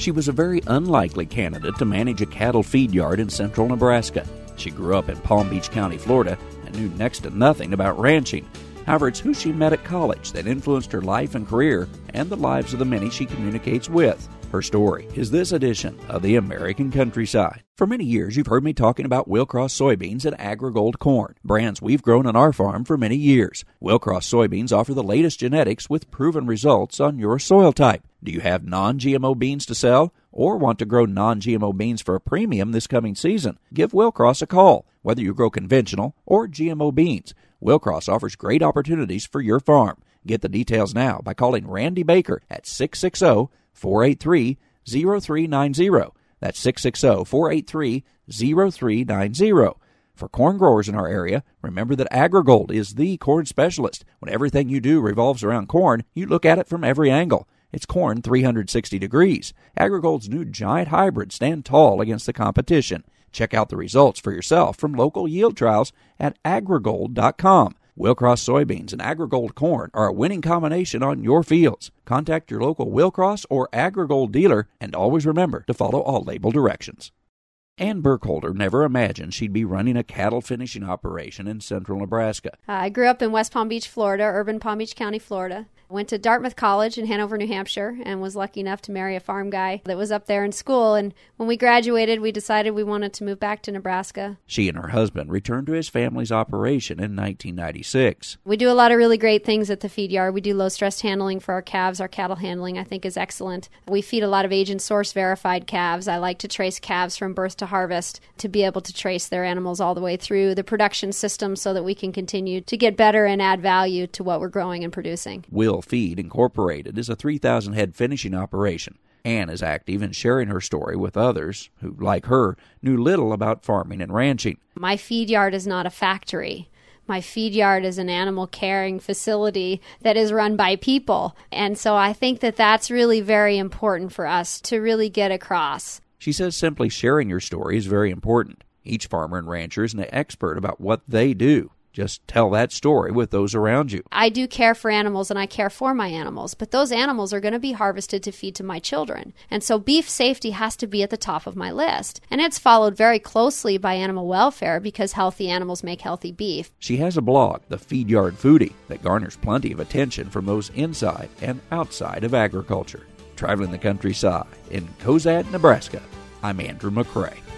She was a very unlikely candidate to manage a cattle feed yard in central Nebraska. She grew up in Palm Beach County, Florida, and knew next to nothing about ranching. However, it's who she met at college that influenced her life and career and the lives of the many she communicates with. Her story is this edition of the American Countryside. For many years, you've heard me talking about Willcross soybeans and AgriGold corn, brands we've grown on our farm for many years. Willcross soybeans offer the latest genetics with proven results on your soil type. Do you have non GMO beans to sell or want to grow non GMO beans for a premium this coming season? Give Willcross a call. Whether you grow conventional or GMO beans, Willcross offers great opportunities for your farm. Get the details now by calling Randy Baker at 660 483 0390. That's 660 483 0390. For corn growers in our area, remember that AgriGold is the corn specialist. When everything you do revolves around corn, you look at it from every angle. It's corn 360 degrees. AgriGold's new giant hybrids stand tall against the competition. Check out the results for yourself from local yield trials at agrigold.com. Willcross soybeans and AgriGold corn are a winning combination on your fields. Contact your local Willcross or AgriGold dealer and always remember to follow all label directions. Ann Burkholder never imagined she'd be running a cattle finishing operation in central Nebraska. I grew up in West Palm Beach, Florida, urban Palm Beach County, Florida. Went to Dartmouth College in Hanover, New Hampshire, and was lucky enough to marry a farm guy that was up there in school. And when we graduated, we decided we wanted to move back to Nebraska. She and her husband returned to his family's operation in 1996. We do a lot of really great things at the feed yard. We do low stress handling for our calves. Our cattle handling, I think, is excellent. We feed a lot of age and source verified calves. I like to trace calves from birth to harvest to be able to trace their animals all the way through the production system so that we can continue to get better and add value to what we're growing and producing. Will Feed Incorporated is a 3,000 head finishing operation. Ann is active in sharing her story with others who, like her, knew little about farming and ranching. My feed yard is not a factory. My feed yard is an animal caring facility that is run by people. And so I think that that's really very important for us to really get across. She says simply sharing your story is very important. Each farmer and rancher is an expert about what they do. Just tell that story with those around you. I do care for animals and I care for my animals, but those animals are going to be harvested to feed to my children. And so beef safety has to be at the top of my list. And it's followed very closely by animal welfare because healthy animals make healthy beef. She has a blog, The Feed Yard Foodie, that garners plenty of attention from those inside and outside of agriculture traveling the countryside in Cozad, Nebraska. I'm Andrew McCrea.